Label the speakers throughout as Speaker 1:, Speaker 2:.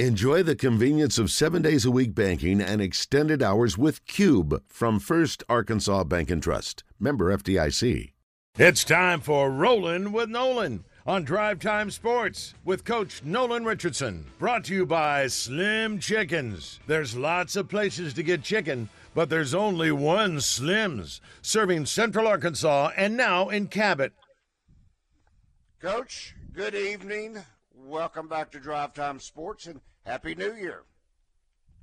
Speaker 1: Enjoy the convenience of seven days a week banking and extended hours with Cube from First Arkansas Bank and Trust. Member FDIC.
Speaker 2: It's time for Rolling with Nolan on Drive Time Sports with Coach Nolan Richardson. Brought to you by Slim Chickens. There's lots of places to get chicken, but there's only one Slim's, serving Central Arkansas and now in Cabot.
Speaker 3: Coach, good evening. Welcome back to Drive Time Sports and Happy New Year.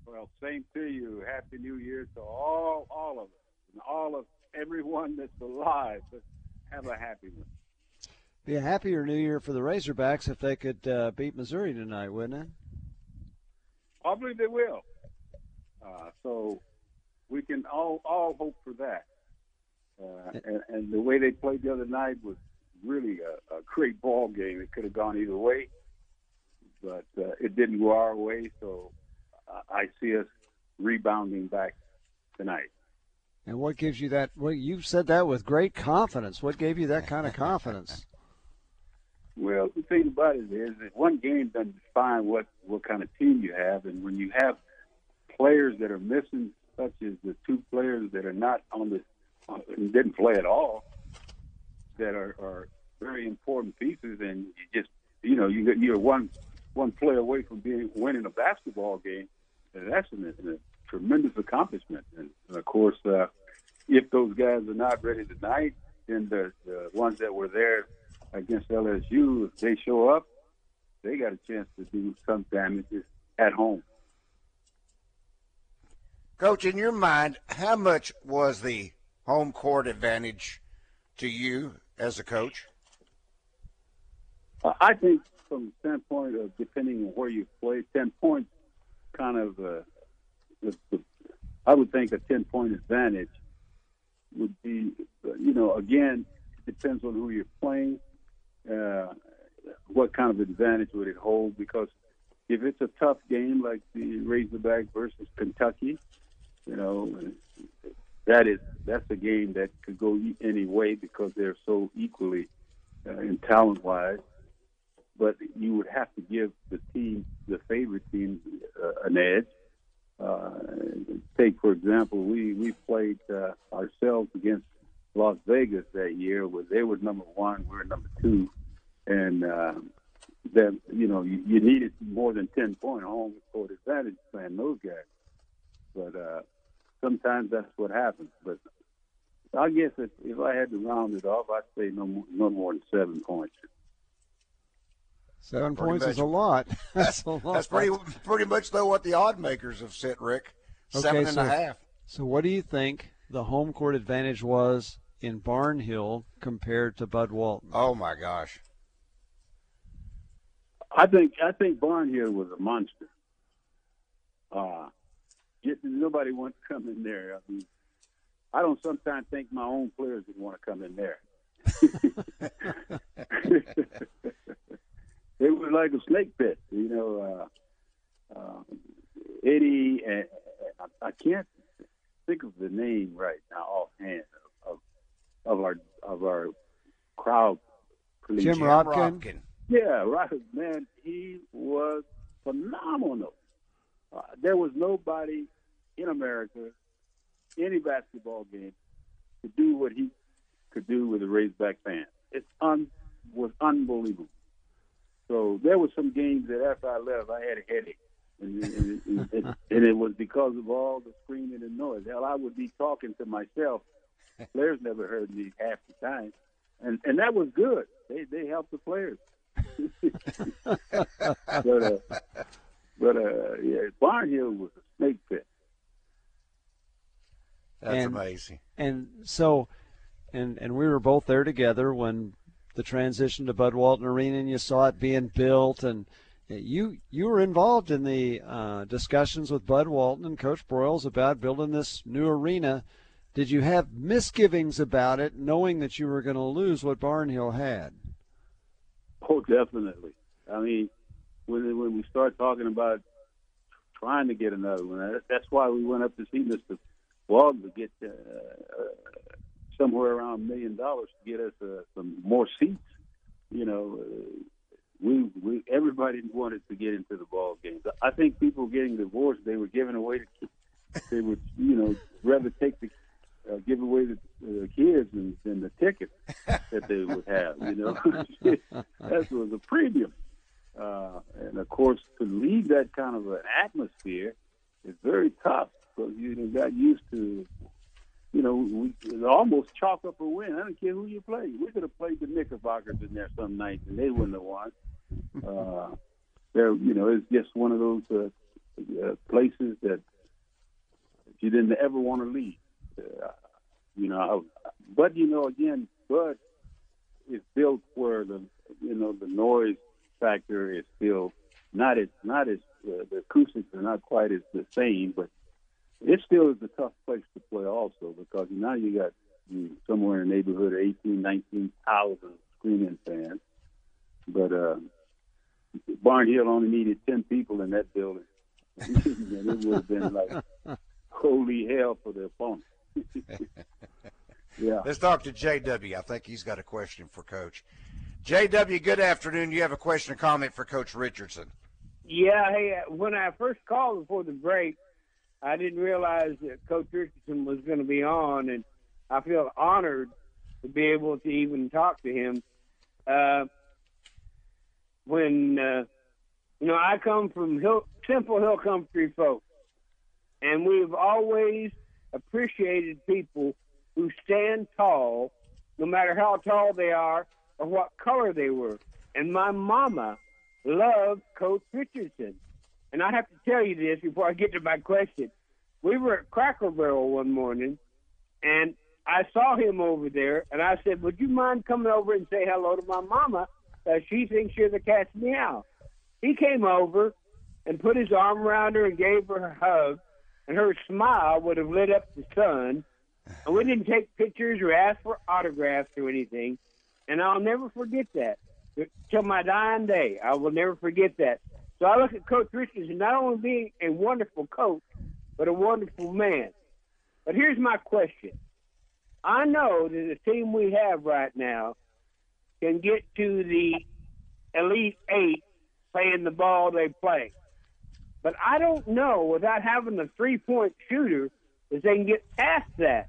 Speaker 4: Well, same to you. Happy New Year to all, all of us, and all of everyone that's alive. Have a happy one.
Speaker 5: Be a happier New Year for the Razorbacks if they could uh, beat Missouri tonight, wouldn't it?
Speaker 4: I believe they will. Uh, so we can all all hope for that. Uh, and, and the way they played the other night was really a, a great ball game. It could have gone either way but uh, it didn't go our way. So I see us rebounding back tonight.
Speaker 5: And what gives you that? Well, you've said that with great confidence. What gave you that kind of confidence?
Speaker 4: Well, the thing about it is that one game doesn't define what what kind of team you have, and when you have players that are missing, such as the two players that are not on the uh, didn't play at all, that are, are very important pieces, and you just you know you you're one one play away from being winning a basketball game, and that's an, a tremendous accomplishment. And, and of course, uh, if those guys are not ready tonight, then the, the ones that were there against LSU, if they show up, they got a chance to do some damage at home.
Speaker 3: Coach, in your mind, how much was the home court advantage to you as a coach?
Speaker 4: I think from the standpoint of depending on where you play, ten points kind of uh, I would think a ten point advantage would be, you know, again, depends on who you're playing. Uh, what kind of advantage would it hold? Because if it's a tough game like the Razorback versus Kentucky, you know, that is that's a game that could go any way because they're so equally uh, in talent wise but you would have to give the team, the favorite team, uh, an edge. Uh, take for example, we we played uh, ourselves against Las Vegas that year, where they were number one, we were number two, and uh, then you know you, you needed more than ten point home court advantage playing those guys. But uh, sometimes that's what happens. But I guess if, if I had to round it off, I'd say no more, no more than seven points.
Speaker 5: Seven pretty points much. is a lot. That's a lot.
Speaker 3: That's pretty pretty much though what the odd makers have set, Rick. Seven okay, and
Speaker 5: so,
Speaker 3: a half.
Speaker 5: So what do you think the home court advantage was in Barnhill compared to Bud Walton?
Speaker 3: Oh my gosh.
Speaker 4: I think I think Barnhill was a monster. Uh, nobody wants to come in there. I mean, I don't sometimes think my own players would want to come in there. it was like a snake pit, you know. Uh, uh, Eddie, and I, I can't think of the name right now offhand of of our of our crowd.
Speaker 5: Police. Jim Robkin.
Speaker 4: Yeah, right, man. He was phenomenal. Uh, there was nobody in America, any basketball game, to do what he could do with a Razorback fan. It un, was unbelievable. So there were some games that after I left, I had a headache. And, and, and, and, it was because of all the screaming and noise. Hell, I would be talking to myself. Players never heard me half the time, and and that was good. They they helped the players. but uh, but uh, yeah, Barnhill was a snake pit.
Speaker 3: That's and, amazing.
Speaker 5: And so, and and we were both there together when the transition to Bud Walton Arena, and you saw it being built, and you you were involved in the uh, discussions with Bud Walton and Coach Broyles about building this new arena. Did you have misgivings about it, knowing that you were going to lose what Barnhill had?
Speaker 4: Oh, definitely. I mean, when when we start talking about trying to get another one, that's why we went up to see Mr. Walton to get uh, somewhere around a million dollars to get us uh, some more seats. You know, uh, we we everybody wanted to get into the ball games. I think people getting divorced, they were giving away the they would you know rather take the uh, give away the uh, kids than, than the ticket that they would have. You know, that was a premium. Uh, and of course, to leave that kind of an atmosphere is very tough because you got used to, you know, we almost chalk up a win. I don't care who you play. We could have played the Knickerbockers in there some nights and they wouldn't have won. Uh, there, you know, it's just one of those uh, uh, places that you didn't ever want to leave. Uh, you know, but you know, again, but it's built where the you know the noise factor is still not as not as uh, the acoustics are not quite as the same, but it still is a tough place to play also because now you got you somewhere in the neighborhood of 18, 19,000 screaming fans. But uh, Barnhill only needed 10 people in that building. and it would have been like holy hell for the opponent. yeah.
Speaker 3: Let's talk to JW. I think he's got a question for Coach. JW, good afternoon. You have a question or comment for Coach Richardson?
Speaker 6: Yeah. Hey, uh, when I first called before the break, I didn't realize that Coach Richardson was going to be on, and I feel honored to be able to even talk to him. Uh, when uh, you know, I come from hill, simple hill country folks, and we've always appreciated people who stand tall, no matter how tall they are or what color they were. And my mama loved Coach Richardson. And I have to tell you this before I get to my question. We were at Cracker Barrel one morning, and I saw him over there, and I said, "Would you mind coming over and say hello to my mama? Uh, she thinks you're the cat's meow." He came over and put his arm around her and gave her a hug, and her smile would have lit up the sun. And we didn't take pictures or ask for autographs or anything. And I'll never forget that till my dying day. I will never forget that. So I look at Coach Richardson not only being a wonderful coach, but a wonderful man. But here's my question. I know that the team we have right now can get to the Elite Eight playing the ball they play. But I don't know without having a three point shooter if they can get past that.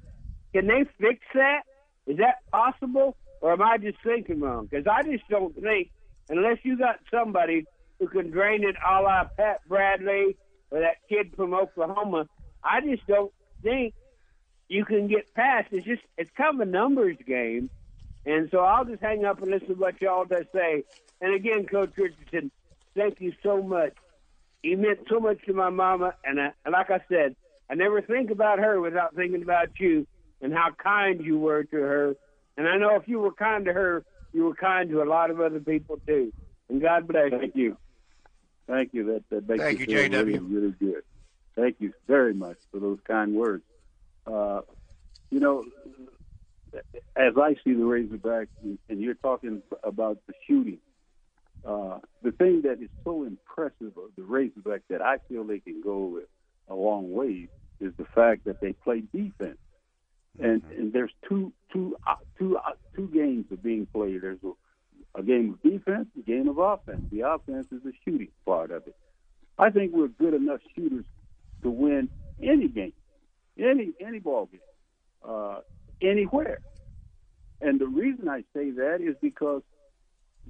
Speaker 6: Can they fix that? Is that possible? Or am I just thinking wrong? Because I just don't think, unless you got somebody who can drain it a la Pat Bradley or that kid from Oklahoma, I just don't think you can get past. It's just, it's kind of a numbers game. And so I'll just hang up and listen to what y'all to say. And again, Coach Richardson, thank you so much he meant so much to my mama, and, I, like I said, I never think about her without thinking about you and how kind you were to her. And I know if you were kind to her, you were kind to a lot of other people too. And God bless
Speaker 4: you. Thank you. That, that makes
Speaker 3: Thank
Speaker 4: you feel
Speaker 3: JW.
Speaker 4: really, really good. Thank you very much for those kind words. Uh, you know, as I see the Razorbacks, and you're talking about the shooting, uh, the thing that is so impressive of the Razorbacks that I feel they can go a long way is the fact that they play defense. And, and there's two two uh, two uh, two games are being played. There's a, game of defense, a game of offense. The offense is the shooting part of it. I think we're good enough shooters to win any game, any any ball game, uh, anywhere. And the reason I say that is because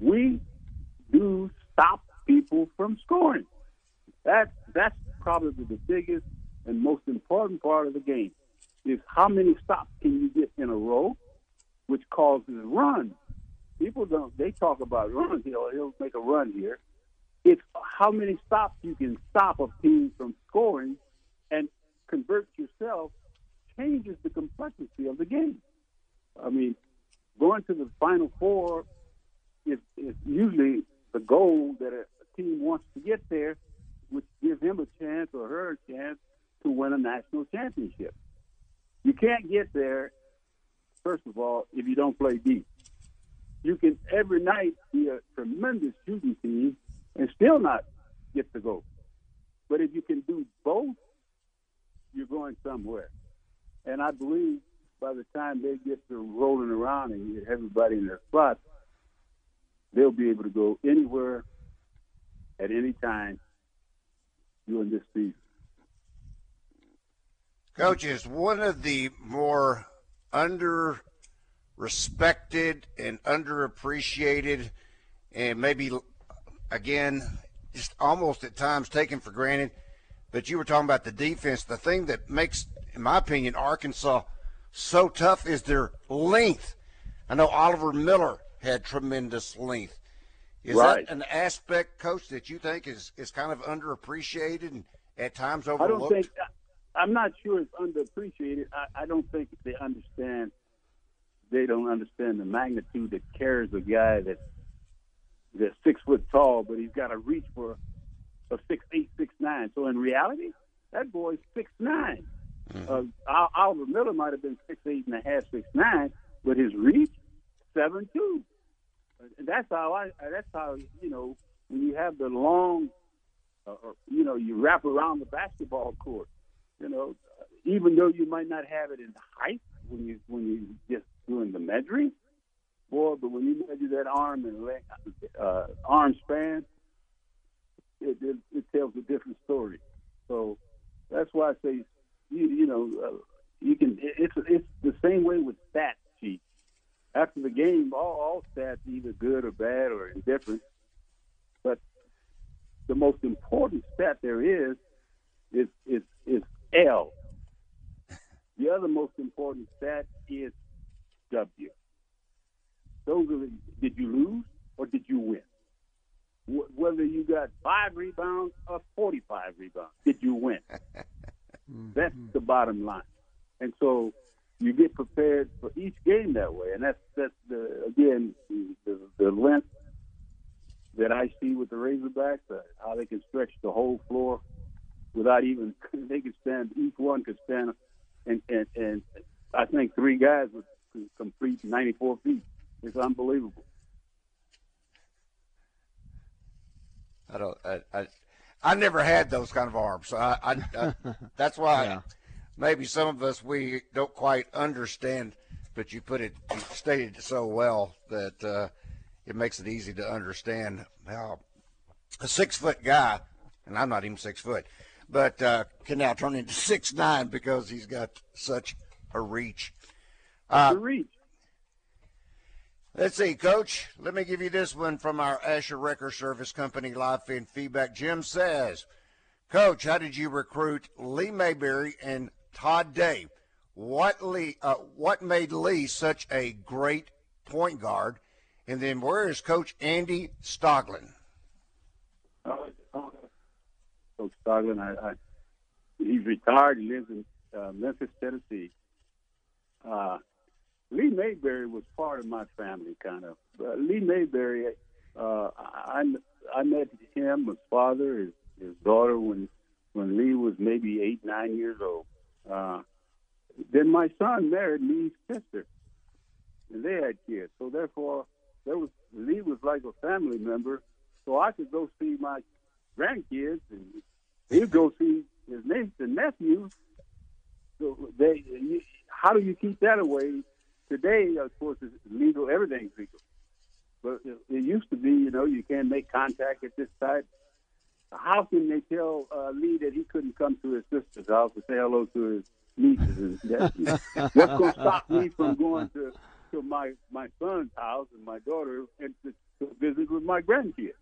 Speaker 4: we do stop people from scoring. That that's probably the biggest and most important part of the game is how many stops can you get in a row, which causes runs. People don't they talk about run He'll he'll make a run here. It's how many stops you can stop a team from scoring and convert yourself changes the complexity of the game. I mean, going to the final four is, is usually the goal that a, a team wants to get there, which gives him a chance or her a chance to win a national championship. You can't get there, first of all, if you don't play deep. You can every night be a tremendous shooting team and still not get the goal. But if you can do both, you're going somewhere. And I believe by the time they get to rolling around and get everybody in their spots, they'll be able to go anywhere at any time during this season.
Speaker 3: Coach is one of the more under respected and underappreciated and maybe again just almost at times taken for granted but you were talking about the defense the thing that makes in my opinion arkansas so tough is their length i know oliver miller had tremendous length is
Speaker 4: Right.
Speaker 3: that an aspect coach that you think is, is kind of underappreciated and at times overlooked
Speaker 4: I don't think I'm not sure it's underappreciated. I, I don't think they understand. They don't understand the magnitude that carries a guy that that's six foot tall, but he's got to reach for a six eight, six nine. So in reality, that boy's six nine. Uh, Oliver Miller might have been six eight and a half, six nine, but his reach seven two. And that's how I. That's how you know when you have the long uh, or, you know, you wrap around the basketball court. You know, even though you might not have it in height when you when you just doing the measuring, boy, but when you measure that arm and leg, uh, arm span, it, it it tells a different story. So that's why I say, you you know, uh, you can. It, it's it's the same way with stat sheets. After the game, all all stats either good or bad or indifferent. But the most important stat there is is is is L. The other most important stat is W. Those are the, did you lose or did you win? Wh- Whether you got five rebounds or 45 rebounds, did you win? That's the bottom line. And so you get prepared for each game that way. And that's, that's the, again, the, the, the length that I see with the Razorbacks, uh, how they can stretch the whole floor without even they could stand. Each one could stand, and and, and I think three guys would complete 94 feet. It's unbelievable.
Speaker 3: I don't. I, I, I never had those kind of arms, so I. I, I that's why
Speaker 5: Yeah.
Speaker 3: maybe some of us we don't quite understand. But you put it, you stated it so well that uh, it makes it easy to understand how a six foot guy, and I'm not even six foot, but uh, can now turn into six nine because he's got such a reach. Uh,
Speaker 4: reach.
Speaker 3: Let's see, Coach. Let me give you this one from our Asher Record Service Company live fan feedback. Jim says, Coach, how did you recruit Lee Mayberry and Todd Day? What Lee? Uh, what made Lee such a great point guard? And then where is Coach Andy Stoglin?
Speaker 4: Coach Stoglin, I, I, he's retired. He lives in uh, Memphis, Tennessee. Uh, Lee Mayberry was part of my family, kind of. Uh, Lee Mayberry, uh, I, I met him, his father, his, his daughter, when when Lee was maybe eight, nine years old. Uh, then my son married Lee's sister, and they had kids. So therefore, there was Lee was like a family member. So I could go see my grandkids, and he'd go see his niece and nephews. So they, how do you keep that away? Today, of course, it's legal. Everything's legal. But it, it used to be, you know, you can't make contact at this time. How can they tell uh, Lee that he couldn't come to his sister's house to say hello to his nieces and nephews? What's going to stop me from going to to my my son's house and my daughter and to, to visit with my grandkids?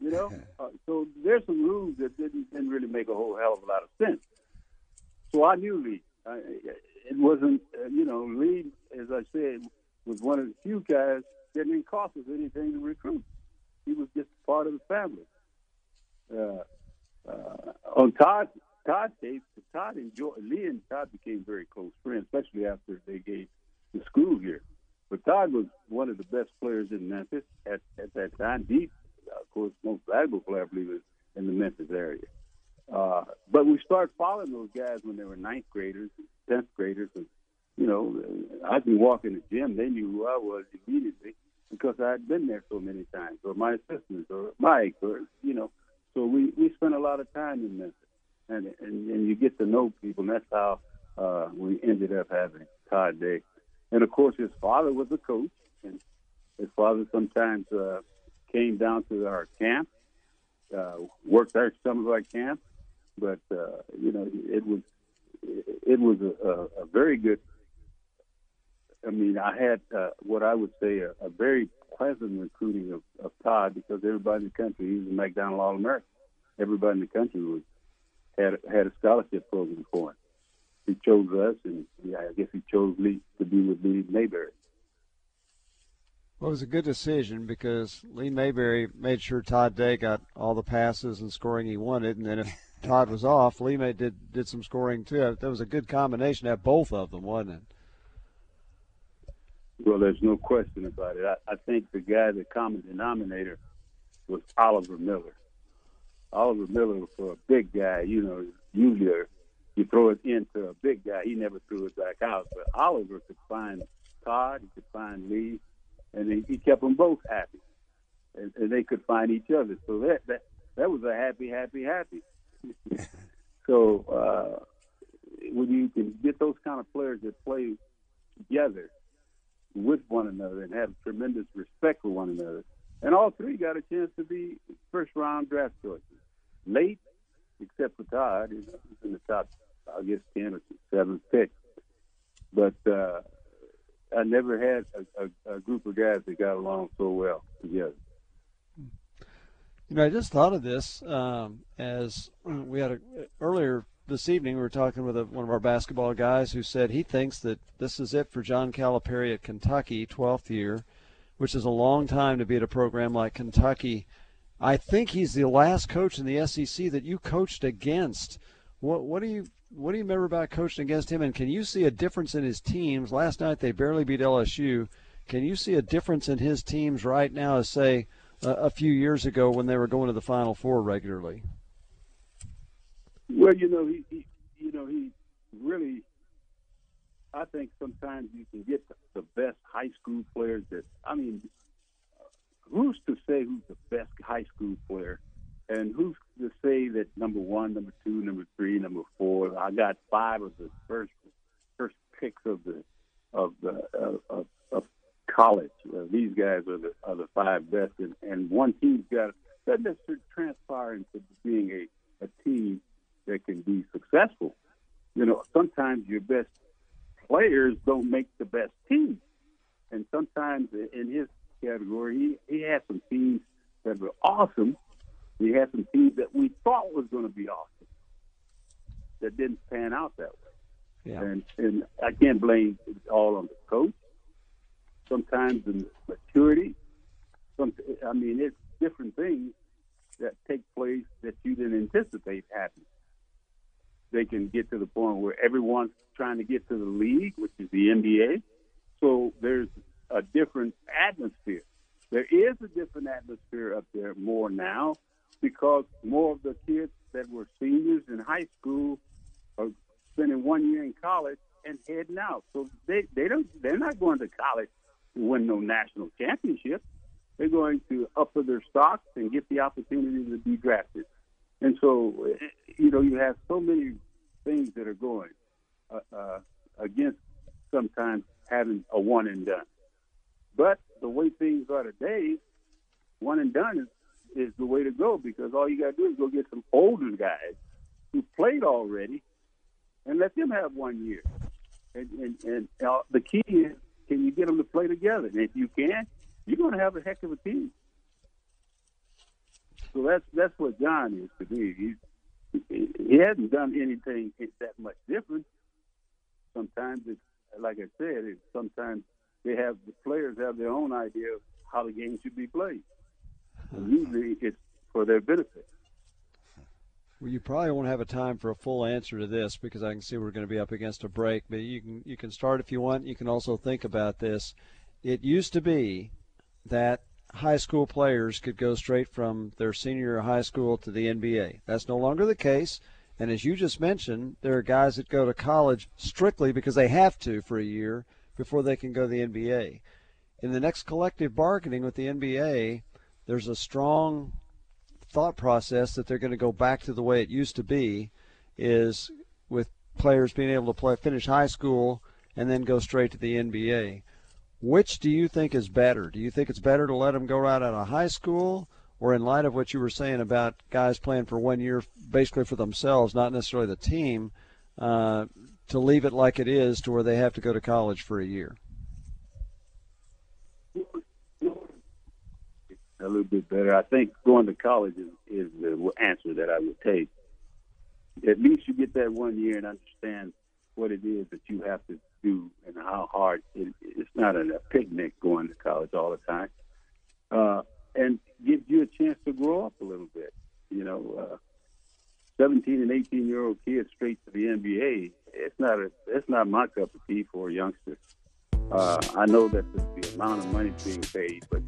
Speaker 4: You know, uh, so there's some rules that didn't, didn't really make a whole hell of a lot of sense. So I knew Lee. I, it wasn't, uh, you know, Lee, as I said, was one of the few guys that didn't cost us anything to recruit. He was just part of the family. Uh, uh, on Todd, Todd case, Todd and Lee and Todd became very close friends, especially after they gave the school here. But Todd was one of the best players in Memphis at, at that time. Deep, of course, most valuable player, I believe, is in the Memphis area. Uh, but we started following those guys when they were ninth graders, tenth graders, and you know, I'd be walking the gym. They knew who I was immediately because I had been there so many times, or my assistants, or Mike, or you know. So we we spent a lot of time in Memphis, and and, and you get to know people. And that's how uh, we ended up having Todd Day, and of course his father was a coach, and his father sometimes uh, came down to our camp, uh, worked our some of our camp, but uh, you know it was it was a, a, a very good. I mean, I had uh, what I would say a, a very pleasant recruiting of, of Todd because everybody in the country, he was a McDonald All American. Everybody in the country was had had a scholarship program for him. He chose us, and yeah, I guess he chose Lee to be with Lee Mayberry.
Speaker 5: Well, it was a good decision because Lee Mayberry made sure Todd Day got all the passes and scoring he wanted, and then if Todd was off, Lee May did did some scoring too. That was a good combination to have both of them, wasn't it?
Speaker 4: Well, there's no question about it. I, I think the guy, the common denominator, was Oliver Miller. Oliver Miller, was for a big guy, you know, usually you throw it into a big guy. He never threw it back out. But Oliver could find Todd, he could find Lee, and he, he kept them both happy, and, and they could find each other. So that that that was a happy, happy, happy. so uh, when you can get those kind of players that play together with one another and have tremendous respect for one another, and all three got a chance to be first round draft choices. Late, except for Todd, he's in the top, I guess, 10 or 7th pick. But uh, I never had a, a, a group of guys that got along so well together.
Speaker 5: You know, I just thought of this um, as we had a, earlier this evening. We were talking with a, one of our basketball guys who said he thinks that this is it for John Calipari at Kentucky, 12th year, which is a long time to be at a program like Kentucky. I think he's the last coach in the SEC that you coached against. What what do you what do you remember about coaching against him? And can you see a difference in his teams? Last night they barely beat LSU. Can you see a difference in his teams right now, as say a, a few years ago when they were going to the Final Four regularly?
Speaker 4: Well, you know, he, he you know he really. I think sometimes you can get the, best high school players that I mean who's to say who's the best high school player, and who's to say that number one, number two, number three, number four? I got five of the first first picks of the of the uh, of, of college. Uh, these guys are the are the five best, and, and one team's got that necessarily transpire into being a a team that can be successful. You know, sometimes your best players don't make the best team, and sometimes in his category. He he had some teams that were awesome. He had some teams that we thought was going to be awesome that didn't pan out that way. Yeah. And and I can't blame it all on the coach. Sometimes in maturity. Some I mean it's different things that take place that you didn't anticipate happening. They can get to the point where everyone's trying to get to the league, which is the NBA. So there's a different atmosphere. There is a different atmosphere up there more now because more of the kids that were seniors in high school are spending one year in college and heading out. So they, they don't they're not going to college to win no national championship. They're going to upper their stocks and get the opportunity to be drafted. And so, you know, you have so many things that are going uh, uh, against sometimes having a one and done. But the way things are today, one and done is, is the way to go because all you got to do is go get some older guys who played already and let them have one year. And, and, and uh, the key is, can you get them to play together? And if you can, you're going to have a heck of a team. So that's that's what John is to me. He he hasn't done anything that much different. Sometimes it's like I said, it's sometimes they have the players have their own idea of how the game should be played. And usually it's for their benefit.
Speaker 5: Well, you probably won't have a time for a full answer to this because I can see we're going to be up against a break. But you can you can start if you want. You can also think about this. It used to be that high school players could go straight from their senior high school to the NBA. That's no longer the case. And as you just mentioned, there are guys that go to college strictly because they have to for a year before they can go to the NBA. In the next collective bargaining with the NBA, there's a strong thought process that they're going to go back to the way it used to be, is with players being able to play finish high school and then go straight to the NBA. Which do you think is better? Do you think it's better to let them go right out of high school, or in light of what you were saying about guys playing for one year, basically for themselves, not necessarily the team, uh, to leave it like it is, to where they have to go to college for a year?
Speaker 4: A little bit better. I think going to college is, is the answer that I would take. At least you get that one year and understand what it is that you have to do and how hard it, it's not a, picnic going to college all the time, uh, and gives you a chance to grow up a little bit. You know, uh, 17 and 18 year old kids straight to the NBA. It's not a, it's not my cup of tea for a youngster. Uh, I know that the, the amount of money being paid, but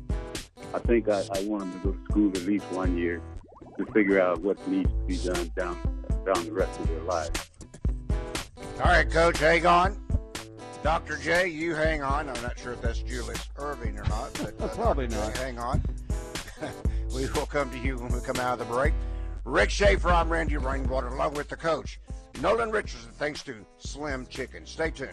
Speaker 4: I think I, I want them to go to school at least one year to figure out what needs to be done down down the rest of their lives.
Speaker 3: All right, Coach, hang on. Dr. J, you hang on. I'm not sure if that's Julius Erving or not, but uh,
Speaker 5: Probably
Speaker 3: Dr.
Speaker 5: not.
Speaker 3: J, hang on. we will come to you when we come out of the break. Rick Schaeffer, I'm Randy Rainwater, along with the coach, Nolan Richardson, thanks to Slim Chicken. Stay tuned.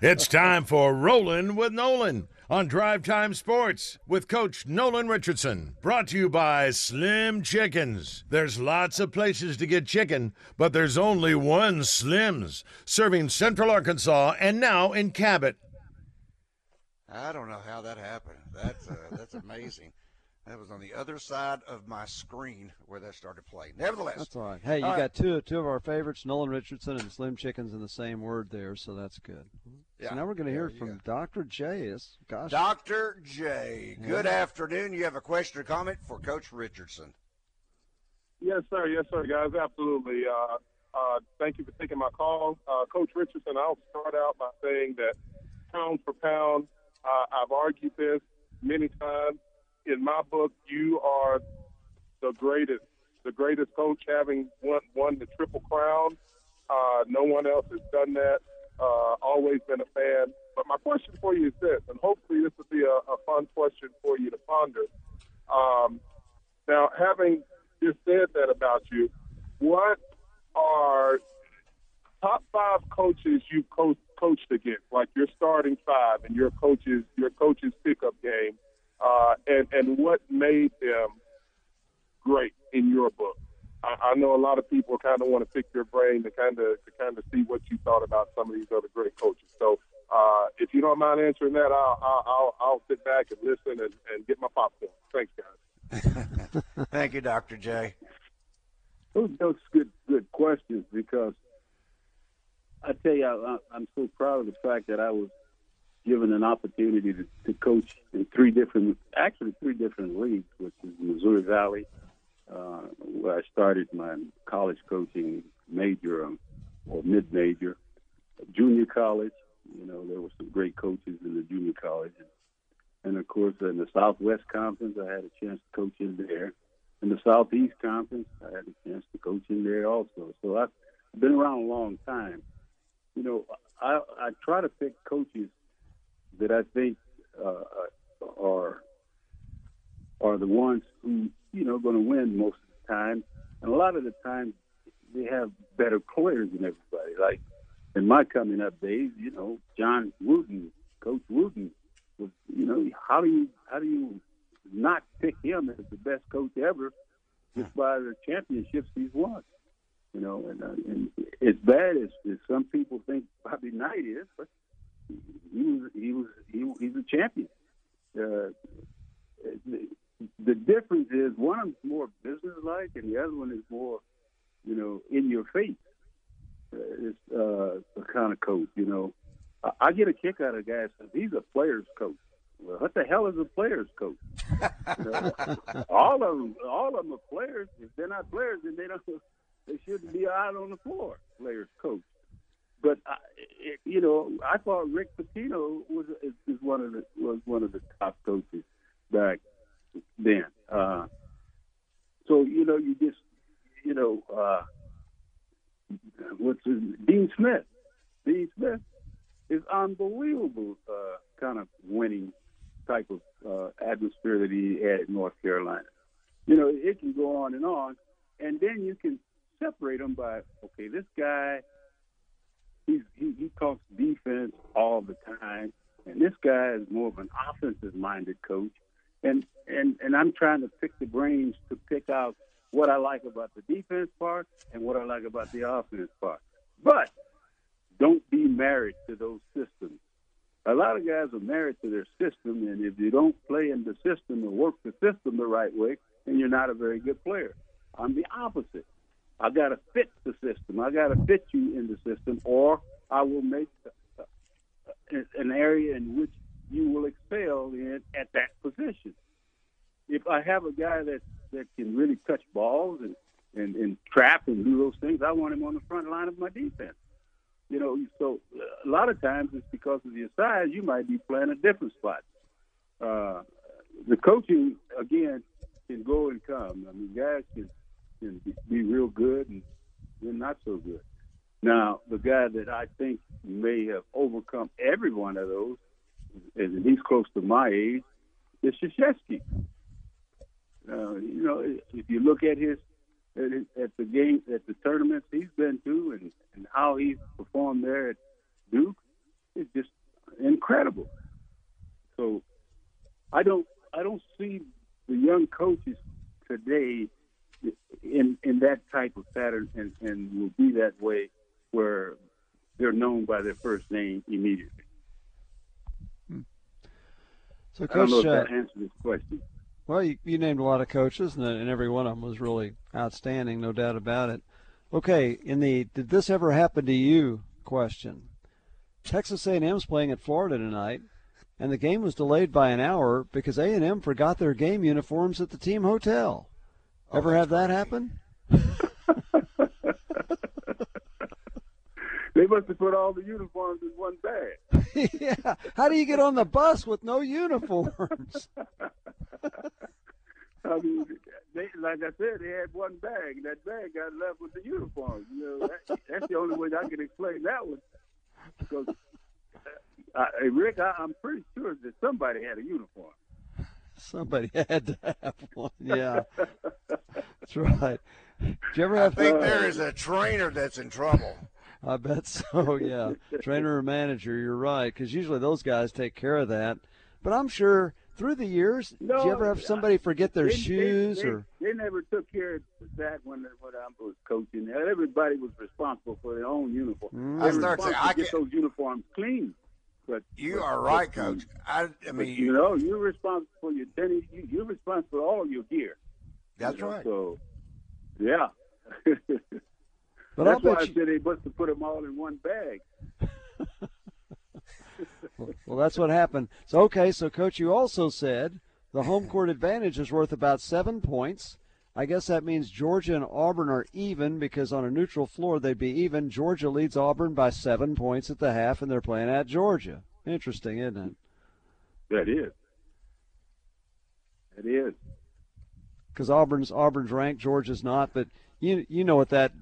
Speaker 2: It's time for Rolling with Nolan on Drive Time Sports with Coach Nolan Richardson. Brought to you by Slim Chickens. There's lots of places to get chicken, but there's only one Slim's, serving Central Arkansas and now in Cabot.
Speaker 3: I don't know how that happened. That's uh, that's amazing. That was on the other side of my screen where that started playing. Nevertheless,
Speaker 5: That's all right. Hey, you
Speaker 3: All right.
Speaker 5: got two two of our favorites, Nolan Richardson and Slim Chickens, in the same word there, so that's good.
Speaker 3: Yeah,
Speaker 5: so now we're going to hear
Speaker 3: there you
Speaker 5: from Dr. J. Gosh,
Speaker 3: Dr. J, good afternoon. You have a question or comment for Coach Richardson?
Speaker 7: Yes, sir. Yes, sir, guys. Absolutely. Uh, uh, thank you for taking my call. Uh, Coach Richardson, I'll start out by saying that pound for pound, uh, I've argued this many times. In my book, you are the greatest, the greatest coach having won, won the Triple Crown. Uh, no one else has done that. Uh, always been a fan. But my question for you is this, and hopefully this will be a, a fun question for you to ponder. Um, now, having just said that about you, what are top five coaches you co- coached against, like your starting five and your coaches, your coaches pickup game, uh, and and what made them great in your book? I, I know a lot of people kind of want to pick your brain to kind of to kind of see what you thought about some of these other great coaches. So, uh, if you don't mind answering that, I'll I'll, I'll, sit back and listen and, and get my popcorn. Thanks, guys.
Speaker 3: Thank you, Dr. J.
Speaker 4: Those, those good good questions because I tell you, I, I'm so proud of the fact that I was given an opportunity to, to coach in three different, actually three different leagues, which is Missouri Valley, uh, where I started my college coaching major um, or mid major, junior college. You know, there were some great coaches in the junior college, and of course in the Southwest Conference, I had a chance to coach in there. In the Southeast Conference, I had a chance to coach in there also. So I've been around a long time. You know, I, I try to pick coaches that I think uh, are are the ones who you know going to win most of the time, and a lot of the time they have better players than everybody. Like in my coming up days, you know, John Wooden, Coach Wooden was, you know, how do you how do you not pick him as the best coach ever just by the championships he's won? You know, and, uh, and as bad as, as some people think Bobby Knight is, but he was he was he, he's a champion. Uh, the, difference is one of them's more businesslike, and the other one is more, you know, in your face. Uh, it's uh, the kind of coach, you know. I, I get a kick out of guys because he's a player's coach. Well, what the hell is a player's coach? You know, all of them, all of them are players. If they're not players, then they don't. They shouldn't be out on the floor. Players coach. But I, it, you know, I thought Rick Pitino was is, one of the was one of the top coaches. Uh, so you know, you just you know, uh, what's his, Dean Smith. Dean Smith is unbelievable uh, kind of winning type of uh, atmosphere that he had at North Carolina. You know, it can go on and on, and then you can separate them by okay, this guy he's, he he talks defense all the time, and this guy is more of an offensive-minded coach. And and and I'm trying to pick the brains to pick out what I like about the defense part and what I like about the offense part. But don't be married to those systems. A lot of guys are married to their system, and if you don't play in the system or work the system the right way, then you're not a very good player. I'm the opposite. I got to fit the system. I got to fit you in the system, or I will make an area in which you will excel in at that position. If I have a guy that that can really touch balls and, and and trap and do those things, I want him on the front line of my defense. You know, so a lot of times it's because of your size. You might be playing a different spot. Uh, the coaching again can go and come. I mean, guys can can be real good and then not so good. Now, the guy that I think may have overcome every one of those, and he's close to my age, is Krzyzewski. Uh, you know, if you look at his at, his, at the game at the tournaments he's been to, and, and how he's performed there at Duke, it's just incredible. So, I don't I don't see the young coaches today in in that type of pattern, and, and will be that way where they're known by their first name immediately.
Speaker 5: So, Coach,
Speaker 4: I don't know if
Speaker 5: uh,
Speaker 4: that answers this question.
Speaker 5: Well, you, you named a lot of coaches, and, and every one of them was really outstanding, no doubt about it. Okay, in the did this ever happen to you question? Texas A&M's playing at Florida tonight, and the game was delayed by an hour because A&M forgot their game uniforms at the team hotel.
Speaker 3: Oh,
Speaker 5: Ever have that
Speaker 3: crazy.
Speaker 5: happen?
Speaker 4: They must have put all the uniforms in one bag.
Speaker 5: yeah. How do you get on the bus with no uniforms?
Speaker 4: I mean, they, like I said, they had one bag. That bag got left with the uniforms. You know, that, that's the only way I can explain that one. Because, uh, uh, Rick, I, I'm pretty sure that somebody had a uniform.
Speaker 5: Somebody had to have one. Yeah, that's right. Did you ever have?
Speaker 3: I
Speaker 5: have?
Speaker 3: think there is a trainer that's in trouble.
Speaker 5: I bet so. Yeah, trainer or manager. You're right, because usually those guys take care of that. But I'm sure through the years, did you ever have somebody forget their
Speaker 4: They-
Speaker 5: shoes
Speaker 4: they, they,
Speaker 5: or?
Speaker 4: they never took care of that when when I was coaching. Everybody was responsible for their own uniform.
Speaker 5: Mm.
Speaker 3: I
Speaker 4: were
Speaker 3: start saying, I
Speaker 4: get
Speaker 3: can-
Speaker 4: those uniforms clean. But
Speaker 3: You
Speaker 4: but-
Speaker 3: are right,
Speaker 4: but,
Speaker 3: Coach. I, I mean,
Speaker 4: you know, you're responsible for your tennis. You, you're responsible for all your gear.
Speaker 3: that's
Speaker 4: you know,
Speaker 3: right.
Speaker 4: So, yeah.
Speaker 5: But
Speaker 4: That's why I
Speaker 5: you.
Speaker 4: said they must have put them all in one bag.
Speaker 5: Well, that's what happened. So okay, so coach, you also said the home court advantage is worth about seven points. I guess that means Georgia and Auburn are even because on a neutral floor they'd be even. Georgia leads Auburn by seven points at the half, and they're playing at Georgia. Interesting, isn't it?
Speaker 4: That is. That is.
Speaker 5: Because Auburn's Auburn's ranked, Georgia's not. But you you know what that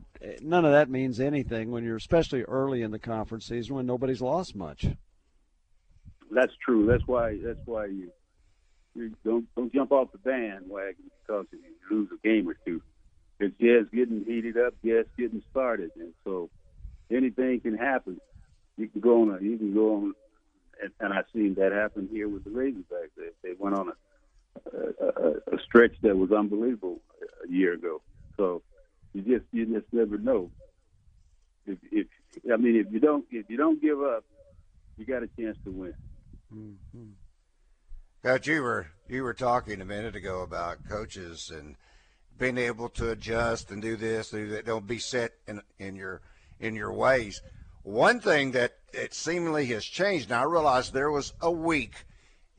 Speaker 5: none of that means anything when you're especially early in the conference season when nobody's lost much.
Speaker 4: That's true. That's why. That's why you, you don't don't jump off the bandwagon because you lose a game or two. It's just getting heated up, just getting started, and so anything can happen. You can go on. A, you can go on, and, and I've seen that happen here with the Razorbacks. They, they went on a, a, a, a stretch that was unbelievable a year ago. So you just you just never know. If, if I mean, if you don't if you don't give up, you got a chance to win. Mm-hmm.
Speaker 3: Coach, you were you were talking a minute ago about coaches and being able to adjust and do this, do that. Don't be set in in your in your ways. One thing that it seemingly has changed. Now I realize there was a week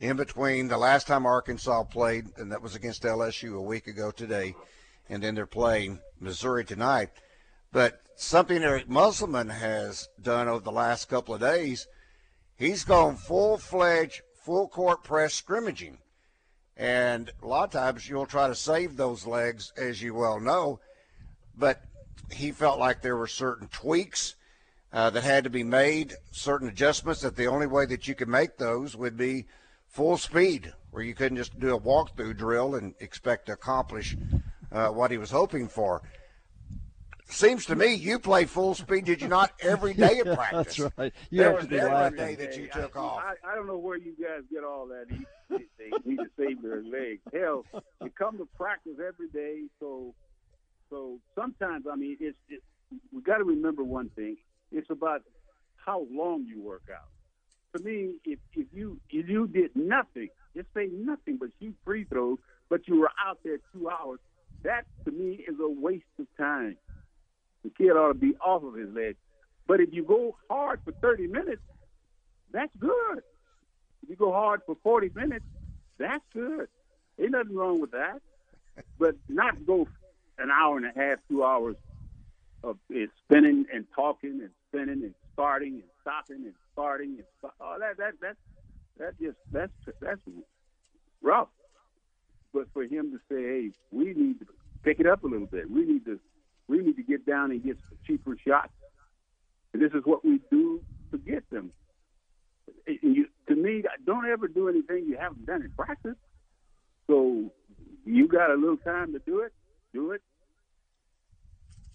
Speaker 3: in between the last time Arkansas played, and that was against LSU a week ago today, and then they're playing Missouri tonight. But something Eric Musselman has done over the last couple of days, he's gone full fledged, full court press scrimmaging. And a lot of times you'll try to save those legs, as you well know. But he felt like there were certain tweaks uh, that had to be made, certain adjustments, that the only way that you could make those would be full speed, where you couldn't just do a walkthrough drill and expect to accomplish uh, what he was hoping for. Seems to me you play full speed, did you not, every day of practice?
Speaker 5: That's right. You
Speaker 3: There
Speaker 5: have
Speaker 3: was
Speaker 5: to be
Speaker 3: never a
Speaker 5: laughing.
Speaker 3: day that you took
Speaker 4: I,
Speaker 3: off.
Speaker 4: I, I don't know where you guys get all that. He, they they need to save their legs. Hell, you come to practice every day, so so sometimes I mean it's, it's we got to remember one thing. It's about how long you work out. To me, if if you if you did nothing, just say nothing but shoot free throws, but you were out there two hours, that to me is a waste of time. The kid ought to be off of his legs. But if you go hard for 30 minutes, that's good. If you go hard for 40 minutes, that's good. Ain't nothing wrong with that. But not go an hour and a half, two hours of spinning and talking and spinning and starting and stopping and starting and st- oh that that that that just that's that's rough. But for him to say, hey, we need to pick it up a little bit. We need to we need to get down and get cheaper shots. And this is what we do to get them. You, to me, don't ever do anything you haven't done in practice. So you got a little time to do it, do it.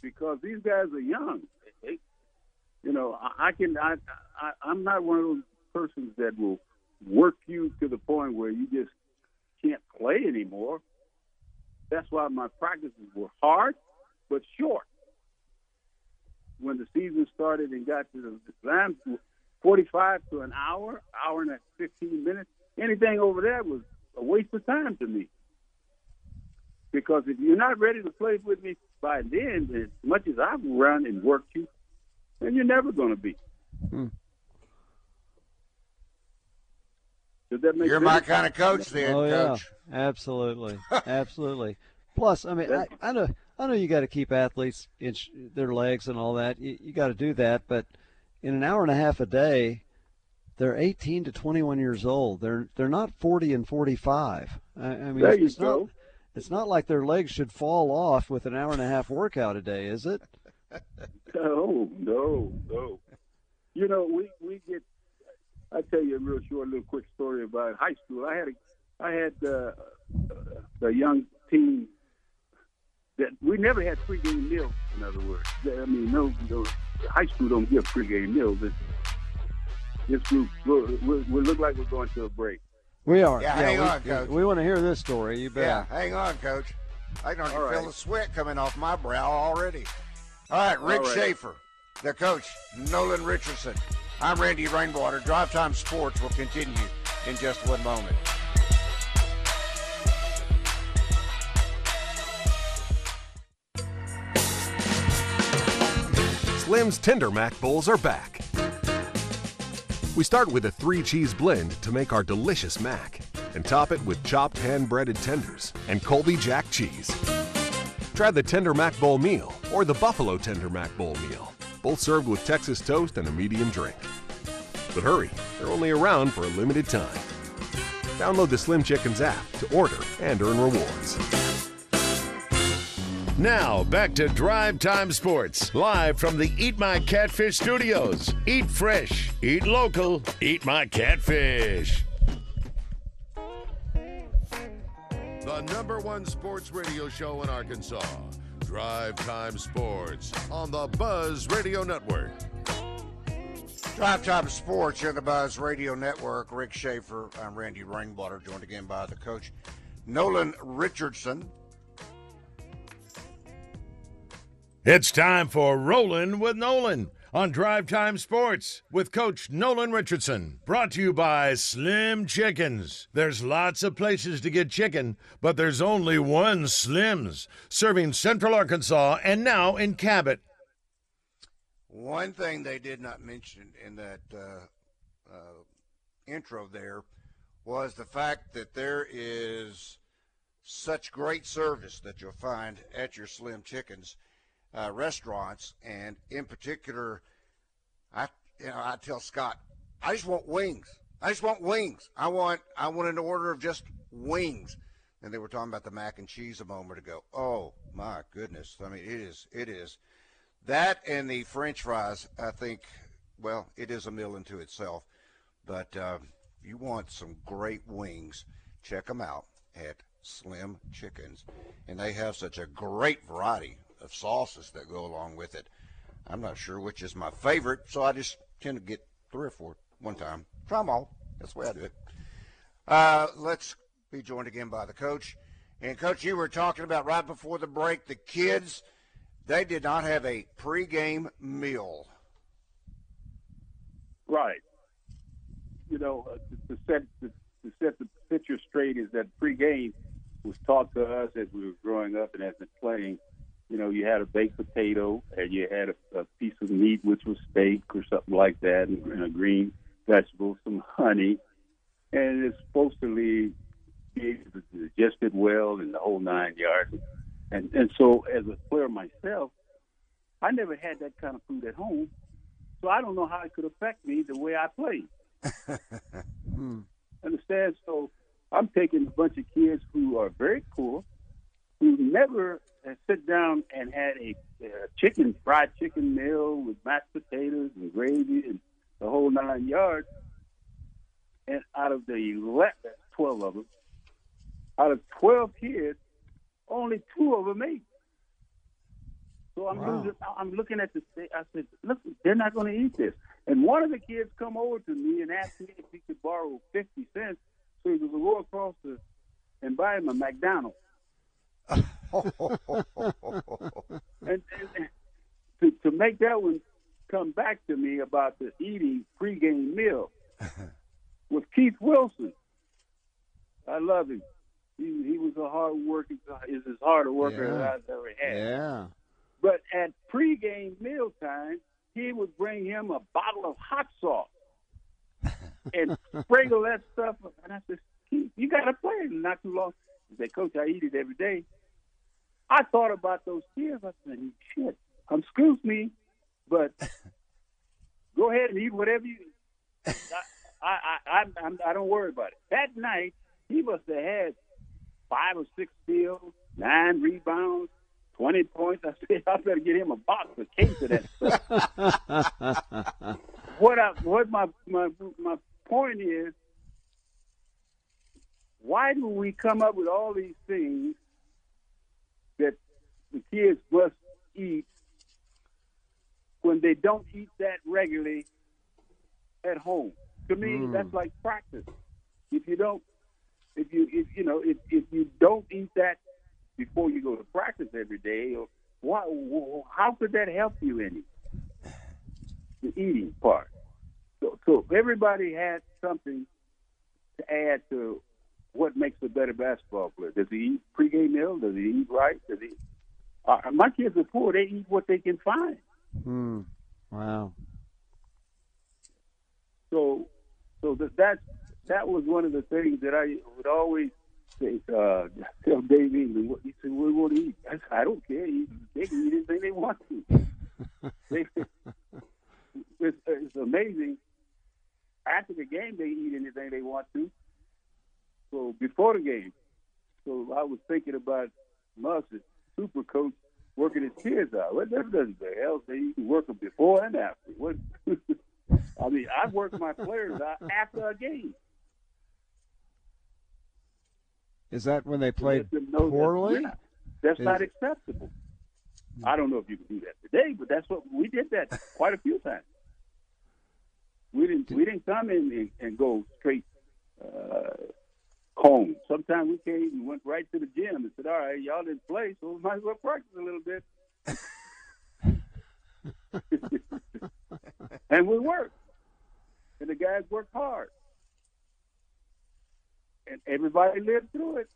Speaker 4: Because these guys are young. You know, I, I can. I, I I'm not one of those persons that will work you to the point where you just can't play anymore. That's why my practices were hard but short. When the season started and got to the time, 45 to an hour, hour and 15 minutes, anything over there was a waste of time to me. Because if you're not ready to play with me by then, as much as I've run and worked you, then you're never going to be.
Speaker 5: Hmm.
Speaker 4: Does that make
Speaker 3: You're
Speaker 4: sense?
Speaker 3: my kind of coach, then,
Speaker 5: oh yeah, absolutely, absolutely. Plus, I mean, I, I know, I know you got to keep athletes in sh- their legs and all that. You, you got to do that, but in an hour and a half a day, they're 18 to 21 years old. They're they're not 40 and 45. I, I mean,
Speaker 4: There you
Speaker 5: it's
Speaker 4: go.
Speaker 5: not it's not like their legs should fall off with an hour and a half workout a day, is it?
Speaker 4: No, no, no. You know, we we get. I tell you a real short, little quick story about high school. I had a, I had uh, uh, a young team that we never had pregame meals. In other words, I mean, no, no high school don't give pregame meals. This, this group will will will look like we're going to a break.
Speaker 5: We are.
Speaker 3: Yeah, hang
Speaker 5: we,
Speaker 3: on, Coach.
Speaker 5: We want to hear this story. You bet.
Speaker 3: Yeah, hang on, coach. I can
Speaker 4: All
Speaker 3: feel the sweat coming off my brow already. All right, Rick
Speaker 4: All right.
Speaker 3: Schaeffer, the coach, Nolan Richardson. I'm Randy Rainwater. Drive Time Sports will continue in just one moment.
Speaker 8: Slim's Tender Mac Bowls are back. We start with a three cheese blend to make our delicious mac and top it with chopped hand breaded tenders and Colby Jack cheese. Try the Tender Mac Bowl meal or the Buffalo Tender Mac Bowl meal, both served with Texas toast and a medium drink. But hurry, they're only around for a limited time. Download the Slim Chickens app to order and earn rewards.
Speaker 2: Now, back to Drive Time Sports, live from the Eat My Catfish studios. Eat fresh, eat local, eat my catfish. The number one sports radio show in Arkansas. Drive Time Sports on the Buzz Radio Network.
Speaker 3: Drive Time Sports here on the Buzz Radio Network. Rick Schaeffer. I'm Randy Rainwater, joined again by the coach, Nolan Richardson.
Speaker 2: It's time for Rolling with Nolan on Drive Time Sports with Coach Nolan Richardson. Brought to you by Slim Chickens. There's lots of places to get chicken, but there's only one Slim's, serving Central Arkansas and now in Cabot.
Speaker 3: One thing they did not mention in that uh, uh, intro there was the fact that there is such great service that you'll find at your Slim Chickens uh, restaurants, and in particular, I you know I tell Scott, I just want wings. I just want wings. I want I want an order of just wings. And they were talking about the mac and cheese a moment ago. Oh my goodness! I mean, it is it is that and the French fries. I think well, it is a meal into itself. But uh, you want some great wings, check them out at Slim Chickens, and they have such a great variety of sauces that go along with it. I'm not sure which is my favorite, so I just tend to get three or four one time. Try them all. That's the way I do it. Uh, let's be joined again by the coach. And coach, you were talking about right before the break, the kids, they did not have a pregame meal.
Speaker 4: Right. You know, uh, to, set to, to set the picture straight is that pregame was taught to us as we were growing up and as been playing. You know, you had a baked potato and you had a, a piece of meat, which was steak or something like that, and, and a green vegetable, some honey, and it's supposed to leave be digested well in the whole nine yards. And and so as a player myself, I never had that kind of food at home, so I don't know how it could affect me the way I play. hmm. Understand? So I'm taking a bunch of kids who are very poor, who never sit down and had a uh, chicken fried chicken meal with mashed potatoes and gravy and the whole nine yards. And out of the 11, 12 of them, out of 12 kids, only two of them ate. So I'm wow. losing, I'm looking at the I said, look, they're not going to eat this. And one of the kids come over to me and asked me if he could borrow 50 cents so he could go across the and buy him a McDonald's. and, and, to, to make that one come back to me about the eating pregame meal with Keith Wilson. I love him. He, he was a hard working, is as hard a worker yeah. as I've ever had.
Speaker 5: Yeah.
Speaker 4: But at pregame mealtime, he would bring him a bottle of hot sauce and sprinkle that stuff. And I said, Keith, you got to play. Not too long. Said, Coach, I eat it every day. I thought about those kids. I said, shit, um, excuse me, but go ahead and eat whatever you. I, I, I, I, I don't worry about it. That night, he must have had five or six steals, nine rebounds, 20 points. I said, I better get him a box, a case of that stuff. what I, what my, my, my point is, why do we come up with all these things that the kids must eat when they don't eat that regularly at home? To me, mm. that's like practice. If you don't if you if you know if if you don't eat that before you go to practice every day, or why, how could that help you any? The eating part. So, so everybody has something to add to what makes a better basketball player. Does he eat pregame meal? Does he eat right? Does he? Uh, my kids are poor. They eat what they can find.
Speaker 5: Hmm. Wow.
Speaker 4: So, so that that's that was one of the things that I would always say, uh, tell Dave England. He said, "We want to eat." I, said, I don't care. They can eat anything they want to. they, it's, it's amazing. After the game, they eat anything they want to. So before the game, so I was thinking about Muss, super coach, working his kids out. What difference the hell? They you can work them before and after. What? I mean, I work my players out after a game.
Speaker 5: Is that when they played poorly?
Speaker 4: That, that's Is not acceptable. I don't know if you can do that today, but that's what we did that quite a few times. We didn't we didn't come in and, and go straight uh, home. Sometimes we came and went right to the gym and said, "All right, y'all didn't play, so we might as well practice a little bit." and we worked, and the guys worked hard and everybody lived through it.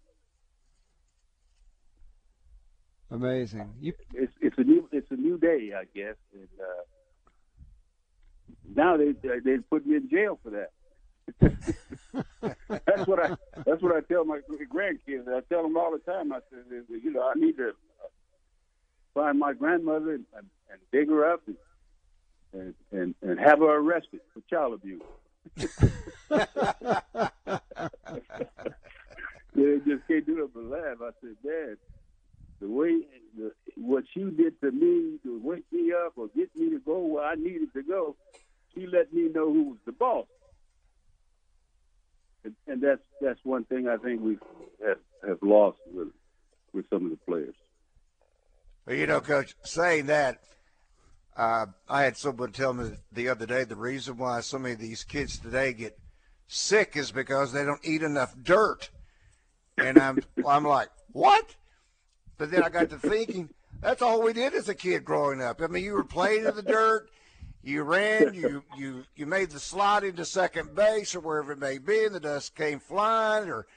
Speaker 5: Amazing. You...
Speaker 4: It's it's a new it's a new day, I guess, and uh, now they they put me in jail for that. That's what I that's what I tell my grandkids. I tell them all the time. I said, you know, I need to find my grandmother and, and dig her up and, and and and have her arrested for child abuse they just can't do it but laugh. I said, Dad, the way the, what you did to me to wake me up or get me to go where I needed to go, she let me know who was the boss. And, that's that's one thing I think we have, have lost with with some of the players.
Speaker 3: Well, you know, Coach, saying that, uh, I had someone tell me the other day the reason why so many of these kids today get sick is because they don't eat enough dirt. And I'm, I'm like, what? But then I got to thinking, that's all we did as a kid growing up. I mean, you were playing in the dirt, you ran, you you you made the slide into second base or wherever it may be, and the dust came flying, or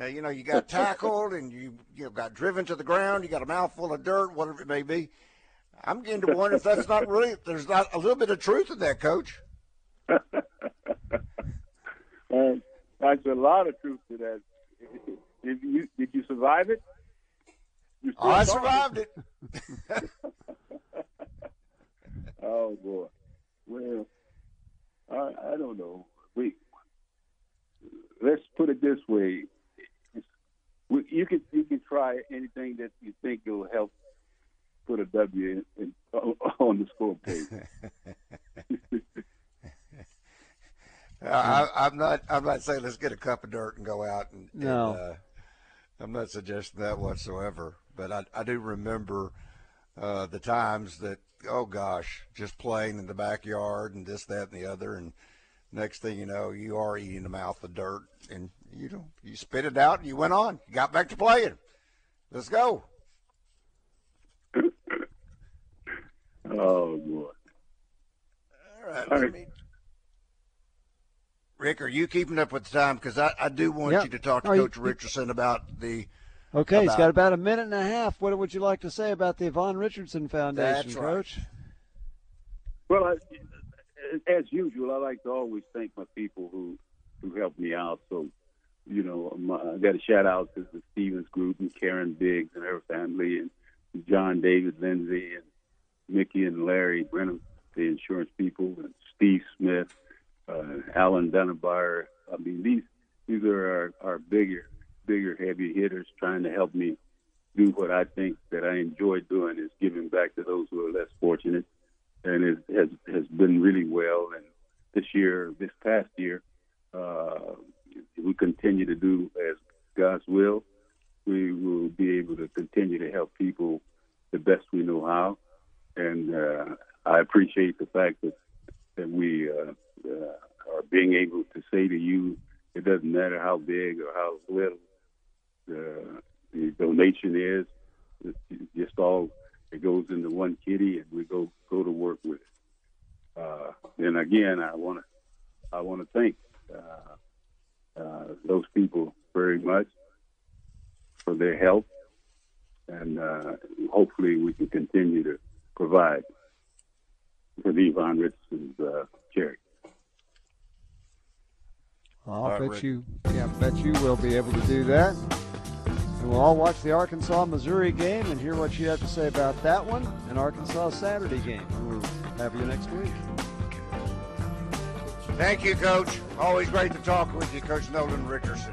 Speaker 3: uh, you know, you got tackled and you you know, got driven to the ground. You got a mouthful of dirt, whatever it may be. I'm beginning to wonder if that's not really there's not a little bit of truth in that, Coach.
Speaker 4: and there's a lot of truth to that. Did you did you survive it? You
Speaker 3: I survived it.
Speaker 4: Oh boy. Well, I, I don't know. We let's put it this way: we, you can you can try anything that you think will help put a W in, in, on the score page.
Speaker 3: I, I'm not. I'm not saying let's get a cup of dirt and go out and.
Speaker 5: No.
Speaker 3: And, uh, I'm not suggesting that whatsoever. But I, I do remember uh, the times that oh gosh, just playing in the backyard and this, that, and the other, and next thing you know, you are eating a mouth of dirt, and you know you spit it out and you went on. You got back to playing. Let's go.
Speaker 4: oh boy.
Speaker 3: All right.
Speaker 4: All
Speaker 3: let me- Rick, are you keeping up with the time? Because I, I do want
Speaker 5: Yeah.
Speaker 3: you to talk to
Speaker 5: Oh, you-
Speaker 3: Coach Richardson about the.
Speaker 5: Okay, he's got about a minute and a half. What would you like to say about the Yvonne Richardson Foundation,
Speaker 3: That's right.
Speaker 5: Coach?
Speaker 4: Well, I, as usual, I like to always thank my people who who helped me out. So, you know, my, I got a shout out to the Stephens Group and Karen Biggs and her family, and John David Lindsay and Mickey and Larry Brenham, the insurance people, and Steve Smith, uh, Alan Dunnebar. I mean, these these are our, our bigger bigger heavy hitters trying to help me do what I think that I enjoy doing is giving back to those who are less fortunate and it has has been really well. And this year, this past year, uh, we continue to do as God's will. We will be able to continue to help people the best we know how. And uh, I appreciate the fact that that we uh, uh, are being able to say to you, it doesn't matter how big or how little the, the donation is. It's just all it goes into one kitty, and we go go to work with it. Uh, and again, I want to I want to thank uh, uh, those people very much for their help, and uh, hopefully we can continue to provide for the Yvonne Richardson's uh, charity.
Speaker 5: I'll
Speaker 3: All right,
Speaker 5: bet
Speaker 3: Rick.
Speaker 5: you, yeah, I bet you will be able to do that. We'll all watch the Arkansas Missouri game and hear what you have to say about that one and Arkansas Saturday game. We'll have you next week.
Speaker 3: Thank you, Coach. Always great to talk with you, Coach Nolan Richardson.